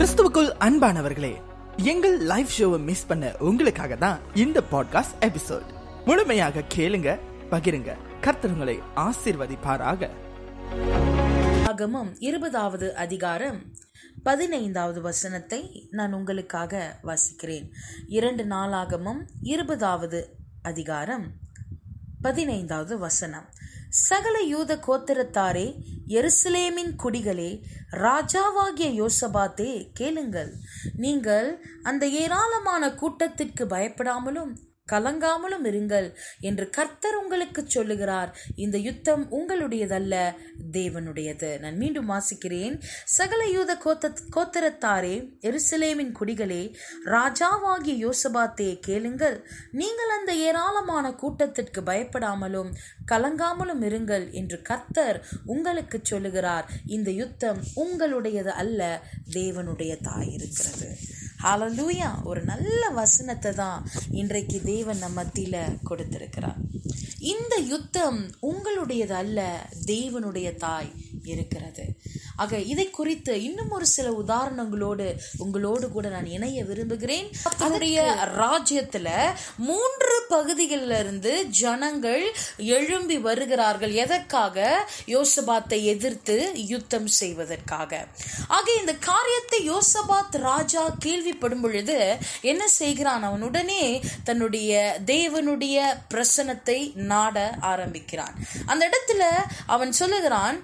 கிறிஸ்துவுக்குள் அன்பானவர்களே எங்கள் லைவ் ஷோவை மிஸ் பண்ண உங்களுக்காக தான் இந்த பாட்காஸ்ட் எபிசோட் முழுமையாக கேளுங்க பகிருங்க. கர்த்தருங்களை ஆசிர்வதிப்பாராக. ஆகமம் இருபதாவது அதிகாரம் பதினைந்தாவது வசனத்தை நான் உங்களுக்காக வாசிக்கிறேன். இரண்டு நாளாகமும் இருபதாவது அதிகாரம் பதினைந்தாவது வசனம். சகல யூத கோத்திரத்தாரே எருசலேமின் குடிகளே ராஜாவாகிய யோசபாத்தே கேளுங்கள். நீங்கள் அந்த ஏராளமான கூட்டத்திற்கு பயப்படாமலும் கலங்காமலும் இருங்கள் என்று கர்த்தர் உங்களுக்கு சொல்லுகிறார். இந்த யுத்தம் உங்களுடையதல்ல தேவனுடையது. நான் மீண்டும் வாசிக்கிறேன். சகல யூத கோத்த கோத்தரத்தாரே எருசலேமின் குடிகளே ராஜாவாகிய யோசபாத்தே கேளுங்கள். நீங்கள் அந்த ஏராளமான கூட்டத்திற்கு பயப்படாமலும் கலங்காமலும் இருங்கள் என்று கர்த்தர் உங்களுக்கு சொல்லுகிறார். இந்த யுத்தம் உங்களுடையது அல்ல தேவனுடையதாயிருக்கிறது. ஹாலலூயா ஒரு நல்ல வசனத்தை தான் இன்றைக்கு தேவன் நம்ம மத்தியில கொடுத்திருக்கிறார். இந்த யுத்தம் உங்களுடையது அல்ல தேவனுடைய தாய். இருக்கிறது. ஆக இதை குறித்து இன்னும் ஒரு சில உதாரணங்களோடு உங்களோடு கூட நான் இணைய விரும்புகிறேன். அதனுடைய ராஜ்யத்துல மூன்று பகுதிகளில் இருந்து ஜனங்கள் எழும்பி வருகிறார்கள். எதற்காக? யோசபாத்தை எதிர்த்து யுத்தம் செய்வதற்காக. ஆக இந்த காரியத்தை யோசபாத் ராஜா கேள்விப்படும் பொழுது என்ன செய்கிறான்? அவன் உடனே தன்னுடைய தேவனுடைய பிரசனத்தை நாட ஆரம்பிக்கிறான். அந்த இடத்துல அவன் சொல்லுகிறான்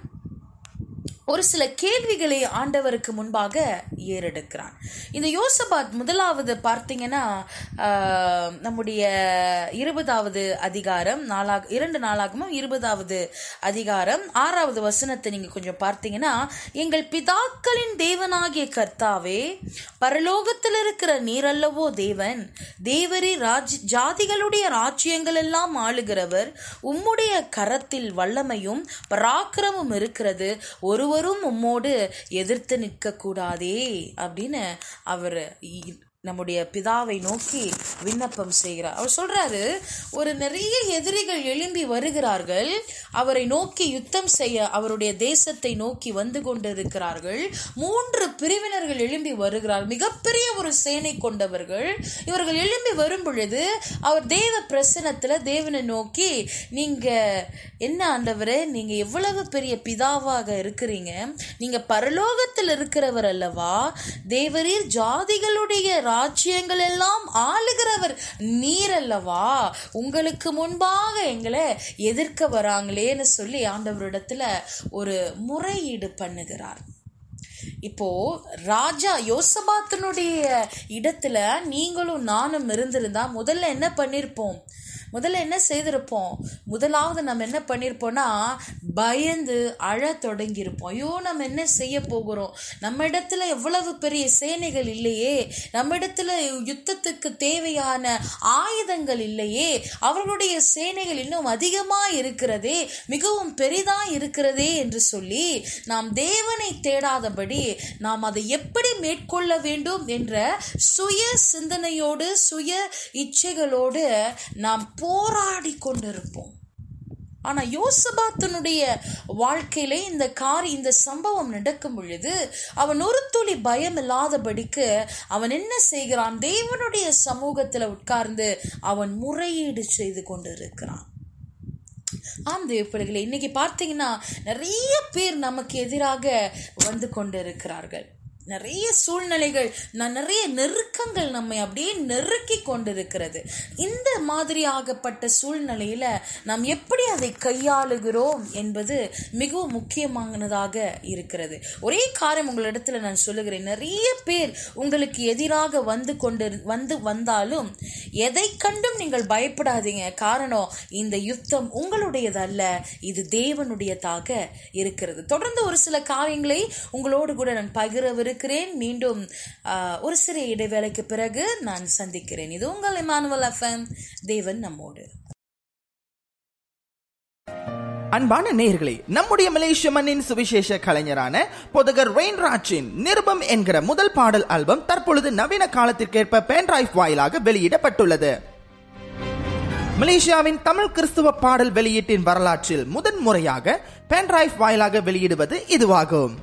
ஒரு சில கேள்விகளை ஆண்டவருக்கு முன்பாக ஏறெடுக்கிறான். இந்த யோசபாத் முதலாவது பார்த்தீங்கன்னா நம்முடைய இருபதாவது அதிகாரம் நாளாக இரண்டு நாளாகமும் இருபதாவது அதிகாரம் ஆறாவது வசனத்தை நீங்கள் கொஞ்சம் பார்த்தீங்கன்னா எங்கள் பிதாக்களின் தேவனாகிய கர்த்தாவே பரலோகத்தில் இருக்கிற நீரல்லவோ தேவன் தேவரி ராஜ் ஜாதிகளுடைய ராஜ்யங்கள் எல்லாம் ஆளுகிறவர் உம்முடைய கரத்தில் வல்லமையும் பராக்கிரமும் இருக்கிறது. ஒருவரும் உம்மோடு எதிர்த்து நிற்கக்கூடாதே அப்படின்னு அவர் நம்முடைய பிதாவை நோக்கி விண்ணப்பம் செய்கிறார். அவர் சொல்றாரு ஒரு நிறைய எதிரிகள் எழும்பி வருகிறார்கள். அவரை நோக்கி யுத்தம் செய்ய அவருடைய தேசத்தை நோக்கி வந்து கொண்டிருக்கிறார்கள். மூன்று பிரிவினர்கள் எழும்பி வருகிறார்கள் மிகப்பெரிய ஒரு சேனை கொண்டவர்கள். இவர்கள் எழும்பி வரும் பொழுது அவர் தேவ பிரசனத்துல தேவனை நோக்கி நீங்க என்ன ஆண்டவரே நீங்க எவ்வளவு பெரிய பிதாவாக இருக்கிறீங்க? நீங்க பரலோகத்தில் இருக்கிறவர் அல்லவா? தேவரீர் ஜாதிகளுடைய ராஜ்யங்கள் எல்லாம் ஆளுகிறவர் நீர் அல்லவா உங்களுக்கு முன்பாக எங்களை எதிர்க்க வராங்களேன்னு சொல்லி ஆண்டவரிடத்துல ஒரு முறையீடு பண்ணுகிறார். இப்போ ராஜா யோசபாத்தினுடைய இடத்துல நீங்களும் நானும் இருந்திருந்தா முதல்ல என்ன பண்ணிருப்போம்? முதல்ல என்ன செய்திருப்போம்? முதலாவது நம்ம என்ன பண்ணியிருப்போம்னா பயந்து அழ தொடங்கியிருப்போம். ஐயோ நம்ம என்ன செய்ய போகிறோம்? நம்ம இடத்துல எவ்வளவு பெரிய சேனைகள் இல்லையே? நம்ம இடத்துல யுத்தத்துக்கு தேவையான ஆயுதங்கள் இல்லையே? அவர்களுடைய சேனைகள் இன்னும் அதிகமாக இருக்கிறதே மிகவும் பெரிதாக இருக்கிறதே என்று சொல்லி நாம் தேவனை தேடாதபடி நாம் அதை எப்படி மேற்கொள்ள வேண்டும் என்ற சுய சிந்தனையோடு சுய இச்சைகளோடு நாம் போராடி கொண்டிருப்போம் ஆனால் யோசபாத்தனுடைய வாழ்க்கையில இந்த காரி இந்த சம்பவம் நடக்கும் பொழுது அவன் ஒரு துளி பயம் இல்லாதபடிக்கு அவன் என்ன செய்கிறான்? தேவனுடைய சமூகத்தில் உட்கார்ந்து அவன் முறையீடு செய்து கொண்டிருக்கிறான். ஆம் தேவப்பிள்ளைகளை இன்னைக்கு பார்த்தீங்கன்னா நிறைய பேர் நமக்கு எதிராக வந்து கொண்டிருக்கிறார்கள். நிறைய சூழ்நிலைகள் நான் நிறைய நெருக்கங்கள் நம்மை அப்படியே நெருக்கி கொண்டிருக்கிறது. இந்த மாதிரி ஆகப்பட்ட சூழ்நிலையில நாம் எப்படி அதை கையாளுகிறோம் என்பது மிகவும் முக்கியமானதாக இருக்கிறது. ஒரே காரியம் உங்களிடத்துல நான் சொல்லுகிறேன். நிறைய பேர் உங்களுக்கு எதிராக வந்து கொண்டு வந்து வந்தாலும் எதை கண்டும் நீங்கள் பயப்படாதீங்க. காரணம் இந்த யுத்தம் உங்களுடையதல்ல இது தேவனுடையதாக இருக்கிறது. தொடர்ந்து ஒரு சில காரியங்களை உங்களோடு கூட நான் இருக்கிறேன் மீண்டும் ஒரு சிறிய இடைவேளைக்கு பிறகு நான் சந்திக்கிறேன். இது உங்கள் இமானுவல் எஃப்எம். தேவன் நம்மோடு. அன்பான நேயர்களே நம்முடைய மலேசிய மண்ணின் சுவிசேஷ கலைஞரான பொதகர் ரெயின்ராஜின் நிருபம் என்கிற முதல் பாடல் ஆல்பம் தற்பொழுது நவீன காலத்திற்கேற்ப பென்டிரைவ் வாயிலாக வெளியிடப்பட்டுள்ளது. மலேசியாவின் தமிழ் கிறிஸ்துவ பாடல் வெளியீட்டின் வரலாற்றில் முதன் முறையாக பென்டிரைவ் வாயிலாக வெளியிடுவது இதுவாகும்.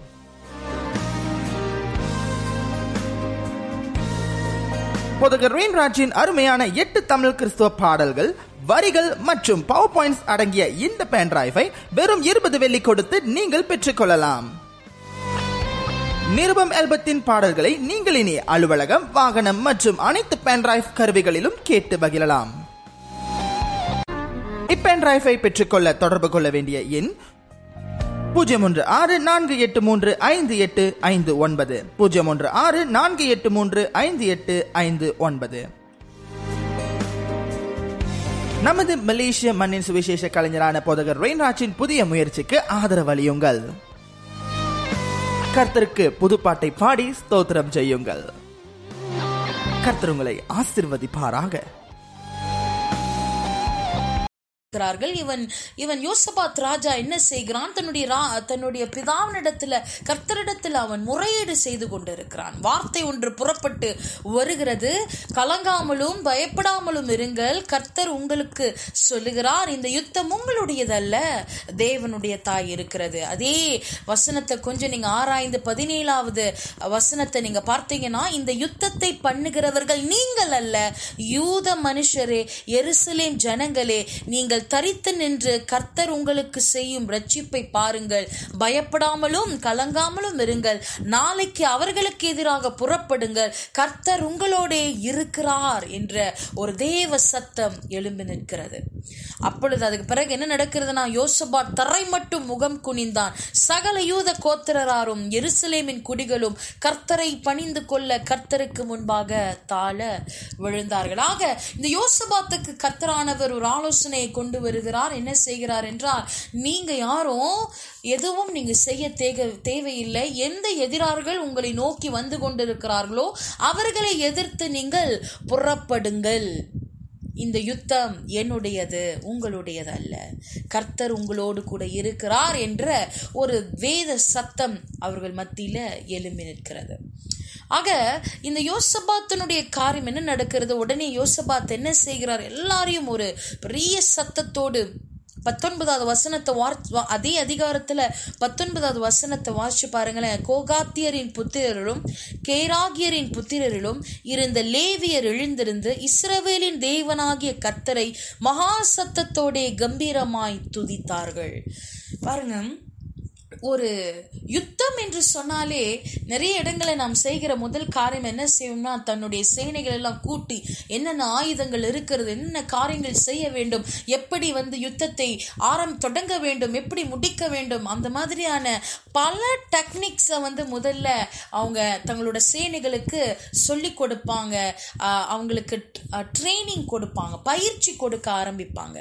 போதகர் ரெயின்ராஜின் அருமையான எட்டு தமிழ் கிறிஸ்துவ பாடல்கள் வரிகள் மற்றும் பவர் பாயிண்ட்ஸ் அடங்கிய இந்த பென்டிரைவை வெறும் இருபது வெள்ளி கொடுத்து நீங்கள் பெற்றுக்கொள்ளலாம் நிருபம் ஆல்பத்தின் பாடல்களை நீங்கள் இனி அலுவலகம் வாகனம் மற்றும் அனைத்து பென்டிரைவ் கருவிகளிலும் கேட்டு மகிழலாம். இப்பென்டிரைவை பெற்றுக்கொள்ள தொடர்பு கொள்ள வேண்டிய எண் பூஜ்ஜியம் ஒன்று ஆறு நான்கு எட்டு மூன்று ஐந்து எட்டு ஐந்து ஒன்பது. பூஜ்ஜியம் ஒன்று ஆறு நான்கு எட்டு மூன்று ஐந்து எட்டு ஐந்து ஒன்பது. நமது மலேசிய மண்ணின் சுவிசேஷ கலைஞரான போதகர் ரெயின்ராஜின் புதிய முயற்சிக்கு ஆதரவளியுங்கள். கர்த்தருக்கு புதுப்பாட்டை பாடி ஸ்தோத்திரம் செய்யுங்கள். கர்த்தர் உங்களை ஆசிர்வதிப்பாராக. இருக்கிறார்கள் இவன் இவன் யோசபாத் ராஜா என்ன செய்கிறான்? தன்னுடைய ரா- தன்னுடைய பிதாவினிடத்துல கர்த்தரிடத்தில் அவன் முறையீடு செய்து கொண்டிருக்கிறான். வார்த்தை ஒன்று புறப்பட்டு வருகிறது. கலங்காமலும் பயப்படாமலும் இருங்கள். கர்த்தர் உங்களுக்கு சொல்லுகிறார். இந்த யுத்தம் உங்களுடையதல்ல. தேவனுடைய தாய் இருக்கிறது. அதே வசனத்தை கொஞ்சம் நீங்க ஆராய்ந்து பதினேழாவது வசனத்தை நீங்க பார்த்தீங்கன்னா இந்த யுத்தத்தை பண்ணுகிறவர்கள் நீங்கள் அல்ல யூத மனுஷரே எருசலேம் ஜனங்களே நீங்கள் தரித்து நின்று கர்த்தர் உங்களுக்கு செய்யும் ரட்சிப்பை பாருங்கள். பயப்படாமலும் கலங்காமலும் இருங்கள். நாளைக்கு அவர்களுக்கு எதிராக புறப்படுங்கள். கர்த்தர் உங்களோடே இருக்கிறார் என்ற ஒரு தேவ சத்தம் எழும்பி நிற்கிறது. அப்பொழுது அதுக்கு பிறகு என்ன நடக்கிறதுனா யோசபாத் தரை மட்டும் முகம் குனிந்தான். சகல யூத கோத்திரராரும் எருசலேமின் குடிகளும் கர்த்தரை பணிந்து கொள்ள கர்த்தருக்கு முன்பாக தாழ விழுந்தார்கள். ஆக இந்த யோசபாத்துக்கு கர்த்தரானவர் ஒரு ஆலோசனையை கொண்டு கொண்டு வருகிறார் என்ன செய்கிறார் என்றால் நீங்க யாரும் எதுவும் நீங்க செய்ய தேக தேவையில்லை. எந்த எதிரார்கள் உங்களை நோக்கி வந்து கொண்டிருக்கிறார்களோ அவர்களை எதிர்த்து நீங்கள் புறப்படுங்கள். இந்த யுத்தம் என்னுடையது உங்களுடையது அல்ல கர்த்தர் உங்களோடு கூட இருக்கிறார் என்ற ஒரு வேத சத்தம் அவர்கள் மத்தியில எழும்பி நிற்கிறது. ஆக இந்த யோசபாத்தினுடைய காரியம் என்ன நடக்கிறது? உடனே யோசபாத் என்ன செய்கிறார்? எல்லாரையும் ஒரு பெரிய சத்தத்தோடு பத்தொன்பதாவது வசனத்தை வார் அதே அதிகாரத்தில் பத்தொன்பதாவது வசனத்தை வாசிச்சு பாருங்களேன். கோகாத்தியரின் புத்திரரும் கேராகியரின் புத்திரரிலும் இருந்த லேவியர் எழுந்திருந்து இஸ்ரவேலின் தேவனாகிய கத்தரை மகா சத்தத்தோடே கம்பீரமாய் துதித்தார்கள். பாருங்க ஒரு யுத்தம் என்று சொன்னாலே நிறைய இடங்களை நாம் செய்கிற முதல் காரியம் என்ன செய்யும்னா தன்னுடைய சேனைகள் எல்லாம் கூட்டி என்னென்ன ஆயுதங்கள் இருக்கிறது என்னென்ன காரியங்கள் செய்ய வேண்டும் எப்படி வந்து யுத்தத்தை ஆரம் தொடங்க வேண்டும் எப்படி முடிக்க வேண்டும் அந்த மாதிரியான பல டெக்னிக்ஸை வந்து முதல்ல அவங்க தங்களோட சேனைகளுக்கு சொல்லி கொடுப்பாங்க. அவங்களுக்கு ட்ரைனிங் கொடுப்பாங்க பயிற்சி கொடுக்க ஆரம்பிப்பாங்க.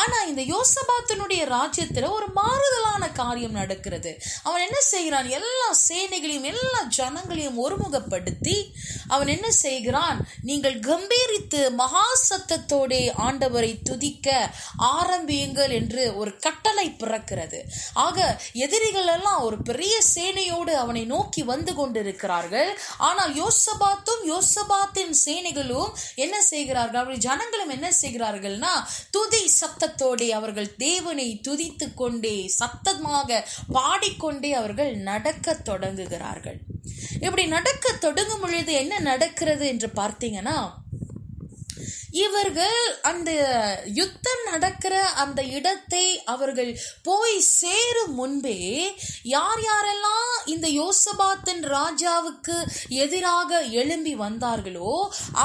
ஆனா இந்த யோசபாத்தினுடைய ராஜ்யத்தில் ஒரு மாறுதலான காரியம் நடக்கிறது. அவன் என்ன செய்கிறான்? எல்லா சேனைகளையும் எல்லா ஜனங்களையும் ஒருமுகப்படுத்தி அவன் என்ன செய்கிறான்? நீங்கள் கம்பீரித்து மகா சத்தத்தோடே ஆண்டவரை துதிக்க ஆரம்பியுங்கள் என்று ஒரு கட்டளை பிறக்கிறது. ஆக எதிரிகள் எல்லாம் ஒரு பெரிய சேனையோடு அவனை நோக்கி வந்து கொண்டிருக்கிறார்கள். ஆனால் யோசபாத்தும் யோசபாத்தின் சேனைகளும் என்ன செய்கிறார்கள்? அவருடைய ஜனங்களும் என்ன செய்கிறார்கள்னா துதி சத்தத்தோடே அவர்கள் தேவனை துதித்து கொண்டே சத்தமாக ஆடிக்கொண்டே அவர்கள் நடக்க தொடங்குகிறார்கள். இப்படி நடக்க தொடங்கும் பொழுது என்ன நடக்கிறது என்று பார்த்தீங்கன்னா இவர்கள் அந்த யுத்தம் நடக்கிற அந்த இடத்தை அவர்கள் போய் சேரும் முன்பே யார் யாரெல்லாம் இந்த யோசபாத்தின் ராஜாவுக்கு எதிராக எழும்பி வந்தார்களோ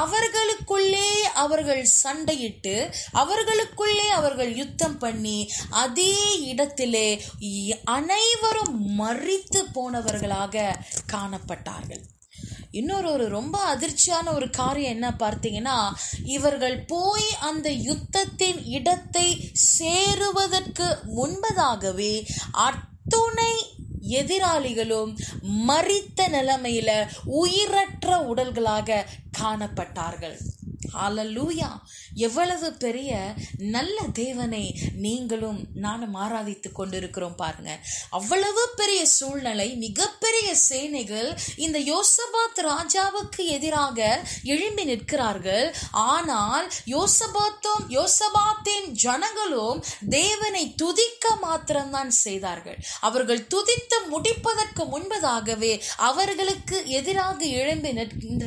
அவர்களுக்குள்ளே அவர்கள் சண்டையிட்டு அவர்களுக்குள்ளே அவர்கள் யுத்தம் பண்ணி அதே இடத்திலே அனைவரும் மறித்து போனவர்களாக காணப்பட்டார்கள். இன்னொரு ஒரு ரொம்ப அதிர்ச்சியான ஒரு காரியம் என்ன பார்த்தீங்கன்னா இவர்கள் போய் அந்த யுத்தத்தின் இடத்தை சேருவதற்கு முன்பதாகவே அத்துணை எதிராளிகளும் மறித்த நிலைமையில உயிரற்ற உடல்களாக காணப்பட்டார்கள். அலலூயா எவ்வளவு பெரிய நல்ல தேவனை நீங்களும் நானும் ஆராதித்து கொண்டிருக்கிறோம் பாருங்க. அவ்வளவு பெரிய சூழ்நிலை மிகப்பெரிய சேனைகள் இந்த யோசபாத் ராஜாவுக்கு எதிராக எழும்பி நிற்கிறார்கள். ஆனால் யோசபாத்தும் யோசபாத்தின் ஜனங்களும் தேவனை துதிக்க மாத்திரம்தான் செய்தார்கள். அவர்கள் துதித்து முடிப்பதற்கு முன்பதாகவே அவர்களுக்கு எதிராக எழும்பி நிற்கின்ற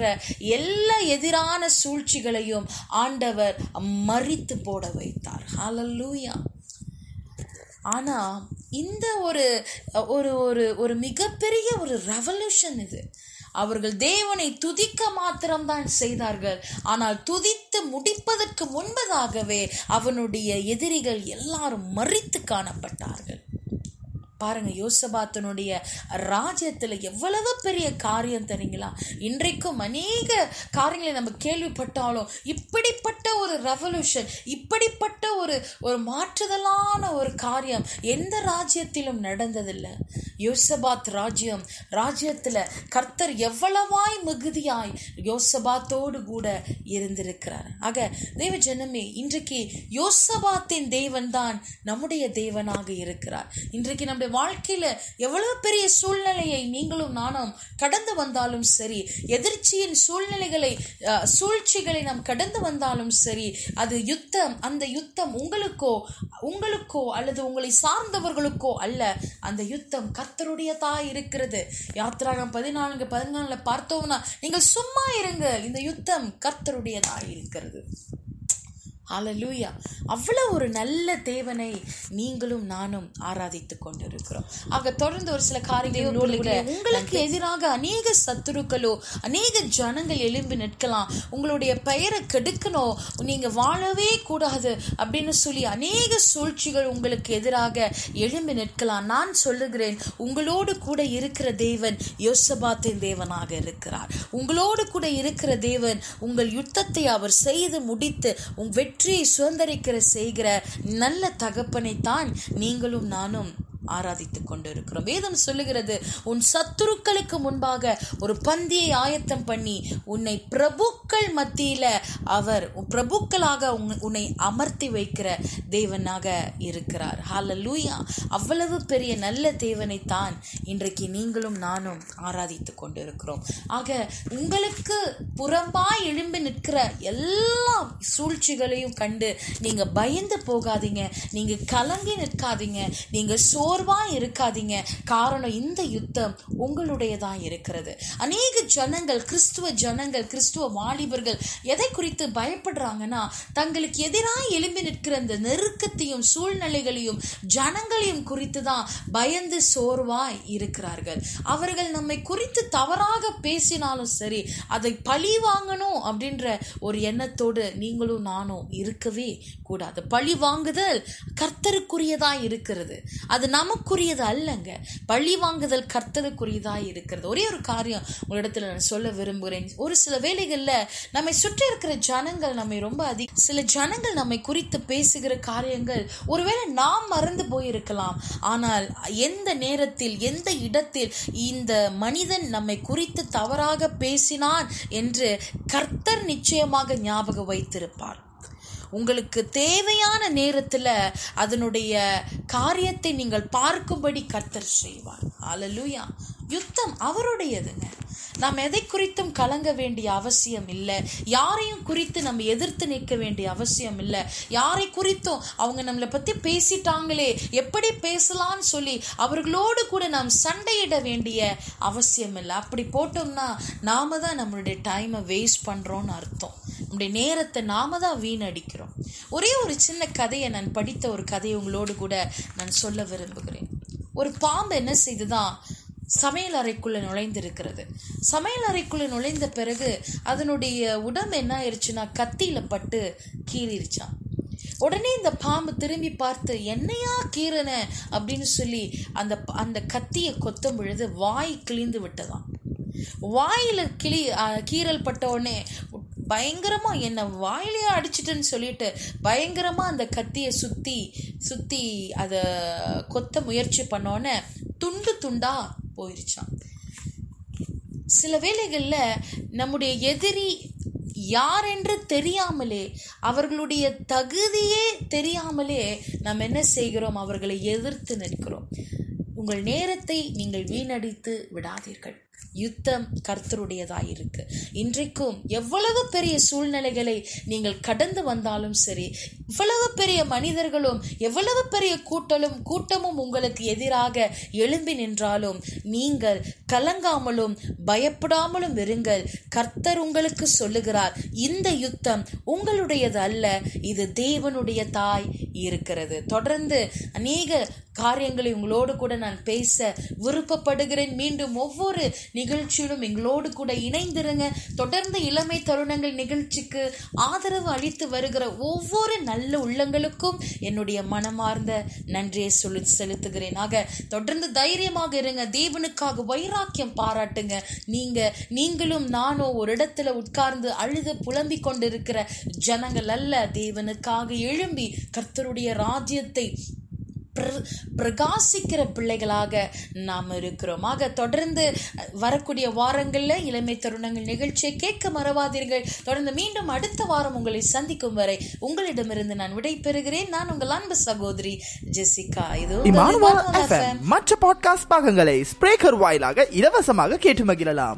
எல்லா எதிரான அவர்களையும் ஆண்டவர் மறித்து போட வைத்தார். ஹalleluya ஆனால் இந்த ஒரு ஒரு ஒரு ஒரு மிகப்பெரிய ஒரு ரெவல்யூஷன் இது. அவர்கள் தேவனை துதிக்க மாத்திரம்தான் செய்தார்கள். ஆனால் துதித்து முடிப்பதற்கு முன்பதாகவே அவனுடைய எதிரிகள் எல்லாரும் மறித்து காணப்பட்டார்கள். பாருங்க யோசபாத்தனுடைய ராஜ்யத்தில் எவ்வளவு பெரிய காரியம் தெரியுங்களா? இன்றைக்கும் அநேக காரியங்களை நம்ம கேள்விப்பட்டாலும் இப்படிப்பட்ட ஒரு ரெவல்யூஷன் இப்படிப்பட்ட ஒரு ஒரு மாற்றுதலான ஒரு காரியம் எந்த ராஜ்யத்திலும் நடந்ததில்லை. யோசபாத் ராஜ்யம் ராஜ்யத்தில் கர்த்தர் எவ்வளவாய் மிகுதியாய் யோசபாத்தோடு கூட இருந்திருக்கிறார். ஆக தேவ ஜனமே இன்றைக்கு யோசபாத்தின் தேவன் தான் நம்முடைய தேவனாக இருக்கிறார். இன்றைக்கு நம்முடைய வாழ்க்கையில எவ்வளவு பெரிய சூழ்நிலையை நீங்களும் நானும் கடந்து வந்தாலும் சரி எதிர்ச்சியின் சூழ்நிலைகளை அஹ், சூழ்ச்சிகளை நாம் கடந்து வந்தாலும் சரி அது யுத்தம் அந்த யுத்தம் உங்களுக்கோ உங்களுக்கோ அல்லது உங்களை சார்ந்தவர்களுக்கோ அல்ல அந்த யுத்தம் கத்தருடையதா இருக்கிறது. யாத்திராகம் பதினான்கு பதினாலுல பார்த்தோம்னா நீங்கள் சும்மா இருங்க இந்த யுத்தம் கர்த்தருடையதாய் இருக்கிறது. ஹalleluya அவ்வளவு ஒரு நல்ல தேவனை நீங்களும் நானும் ஆராதித்துக் கொண்டிருக்கிறோம். ஆக தொடர்ந்து ஒரு சில காரியங்கள் உங்களுக்கு எதிராக அநேக சத்துருக்களோ அநேக ஜனங்கள் எழும்பி நிற்கலாம். உங்களுடைய பெயரை கெடுக்கணும் நீங்க வாழவே கூடாது அப்படின்னு சொல்லி அநேக சூழ்ச்சிகள் உங்களுக்கு எதிராக எழும்பி நிற்கலாம். நான் சொல்லுகிறேன் உங்களோடு கூட இருக்கிற தேவன் யோசபாத்தின் தேவனாக இருக்கிறார். உங்களோடு கூட இருக்கிற தேவன் உங்கள் யுத்தத்தை அவர் செய்து முடித்து உங் வெற்றியை சுதந்திரிக்கிற செய்கிற நல்ல தகப்பனைத்தான் நீங்களும் நானும். ஆராதித்துக் கொண்டிருக்கிறோம். வேதம் சொல்லுகிறது உன் சத்துருக்களுக்கு முன்பாக ஒரு பந்தியை ஆயத்தம் பண்ணி உன்னை பிரபுக்கள் மத்தியில அவர் பிரபுக்களாக உன்னை அமர்த்தி வைக்கிற தேவனாக இருக்கிறார். ஹால லூயா அவ்வளவு பெரிய நல்ல தேவனை தான் இன்றைக்கு நீங்களும் நானும் ஆராதித்துக் கொண்டிருக்கிறோம். ஆக உங்களுக்கு புறம்பாய் எழும்பி நிற்கிற எல்லா சூழ்ச்சிகளையும் கண்டு நீங்க பயந்து போகாதீங்க. நீங்க கலங்கி நிற்காதீங்க. நீங்க சோர்வா இருக்காதீங்க. காரணம் இந்த யுத்தம் உங்களுடையதான் இருக்கிறது. அநேக ஜனங்கள் கிறிஸ்துவ ஜனங்கள் கிறிஸ்துவ வாலிபர்கள் எதை குறித்து பயப்படுறாங்கன்னா தங்களுக்கு எதிராக எழும்பி நிற்கிற இந்த நெருக்கத்தையும் சூழ்நிலைகளையும் ஜனங்களையும் குறித்து தான் பயந்து சோர்வாய் இருக்கிறார்கள். அவர்கள் நம்மை குறித்து தவறாக பேசினாலும் சரி அதை பழி வாங்கணும் அப்படின்ற ஒரு எண்ணத்தோடு நீங்களும் நானும் இருக்கவே கூடாது. பழி வாங்குதல் கர்த்தருக்குரியதா இருக்கிறது. அது நமக்குரியது அல்லங்க. பழி வாங்குதல் கர்த்தருக்குரியதாக இருக்கிறது. ஒரே ஒரு காரியம் உங்களிடத்துல நான் சொல்ல விரும்புகிறேன். ஒரு சில வேலைகளில் நம்மை சுற்றி இருக்கிற ஜனங்கள் நம்மை ரொம்ப அதிக சில ஜனங்கள் நம்மை குறித்து பேசுகிற காரியங்கள் ஒருவேளை நாம் மறந்து போயிருக்கலாம். ஆனால் எந்த நேரத்தில் எந்த இடத்தில் இந்த மனிதன் நம்மை குறித்து தவறாக பேசினான் என்று கர்த்தர் நிச்சயமாக ஞாபகம் வைத்திருப்பார். உங்களுக்கு தேவையான நேரத்துல அதனுடைய காரியத்தை நீங்கள் பார்க்கும்படி கர்த்தர் செய்வார். அலலுயா யுத்தம் அவருடையதுங்க. நாம் எதை குறித்தும் கலங்க வேண்டிய அவசியம் இல்லை. யாரையும் குறித்து நம்ம எதிர்த்து நிற்க வேண்டிய அவசியம் இல்லை. யாரை குறித்தும் அவங்க நம்மளை பற்றி பேசிட்டாங்களே எப்படி பேசலாம்னு சொல்லி அவர்களோடு கூட நாம் சண்டையிட வேண்டிய அவசியம் இல்லை. அப்படி போட்டோம்னா நாம தான் நம்மளுடைய டைமை வேஸ்ட் பண்ணுறோன்னு அர்த்தம். உங்களுடைய நேரத்தை நாம தான் வீணடிக்கிறோம். ஒரே ஒரு சின்ன கதையை நான் படித்த ஒரு கதையை உங்களோடு கூட நான் சொல்ல விரும்புகிறேன். ஒரு பாம்பு என்ன செய்துதான் சமையல் அறைக்குள்ள நுழைந்திருக்கிறது. சமையல் அறைக்குள்ள நுழைந்த பிறகு அதனுடைய உடம்பு என்ன ஆயிடுச்சுன்னா கத்தியில பட்டு கீறிடுச்சான் உடனே இந்த பாம்பு திரும்பி பார்த்து என்னையா கீறன? அப்படின்னு சொல்லி அந்த அந்த கத்தியை கொத்தும் பொழுது வாய் கிழிந்து விட்டதாம். வாயில கிளி அஹ், கீறல் பட்ட உடனே பயங்கரமா என்னை வாயிலையே அடிச்சிட்டுன்னு சொல்லிட்டு பயங்கரமா அந்த கத்தியை சுத்தி சுத்தி அத கொத்த முயற்சி பண்ணோன்னே துண்டு துண்டா போயிருச்சான் சில வேளைகளில் நம்முடைய எதிரி யார் என்று தெரியாமலே அவர்களுடைய தகுதியே தெரியாமலே நாம் என்ன செய்கிறோம்? அவர்களை எதிர்த்து நிற்கிறோம். உங்கள் நேரத்தை நீங்கள் வீணடித்து விடாதீர்கள். யுத்தம் கர்த்தருடையதாயிருக்கு. இன்றைக்கும் எவ்வளவு பெரிய சூழ்நிலைகளை நீங்கள் கடந்து வந்தாலும் சரி இவ்வளவு பெரிய மனிதர்களும் எவ்வளவு பெரிய கூட்டலும் கூட்டமும் உங்களுக்கு எதிராக எழும்பி நின்றாலும் நீங்கள் கலங்காமலும் பயப்படாமலும் இருங்கள். கர்த்தர் உங்களுக்கு சொல்லுகிறார் இந்த யுத்தம் உங்களுடையது அல்ல இது தேவனுடைய தாய் இருக்கிறது. தொடர்ந்து அநேக காரியங்களை உங்களோடு கூட நான் பேச விருப்பப்படுகிறேன். மீண்டும் ஒவ்வொரு நிகழ்ச்சியிலும் எங்களோடு கூட இணைந்திருங்க. தொடர்ந்து இளமை தருணங்கள் நிகழ்ச்சிக்கு ஆதரவு அளித்து வருகிற ஒவ்வொரு நல்ல உள்ளங்களுக்கும் என்னுடைய மனமார்ந்த நன்றியை சொல்லி செலுத்துகிறேன். ஆக தொடர்ந்து தைரியமாக இருங்க. தேவனுக்காக வைராக்கியம் பாராட்டுங்க. நீங்க நீங்களும் நானும் ஒரு இடத்துல உட்கார்ந்து அழுது புலம்பிக் கொண்டிருக்கிற ஜனங்கள் அல்ல. தேவனுக்காக எழும்பி கர்த்தருடைய ராஜ்யத்தை பிரகாசிக்கிற பிள்ளைகளாக நாம் இருக்கிறோம். ஆக தொடர்ந்து வரக்கூடிய வாரங்களில் இளமை தருணங்கள் நிகழ்ச்சியை கேட்க மறவாதீர்கள். தொடர்ந்து மீண்டும் அடுத்த வாரம் உங்களை சந்திக்கும் வரை உங்களிடமிருந்து நான் விடை பெறுகிறேன் நான் உங்கள் அன்பு சகோதரி ஜெசிகா. இது. மற்ற பாட்காஸ்ட் பாகங்களை ஸ்பிரேக்கர் வாயிலாக இலவசமாக கேட்டு மகிழலாம்.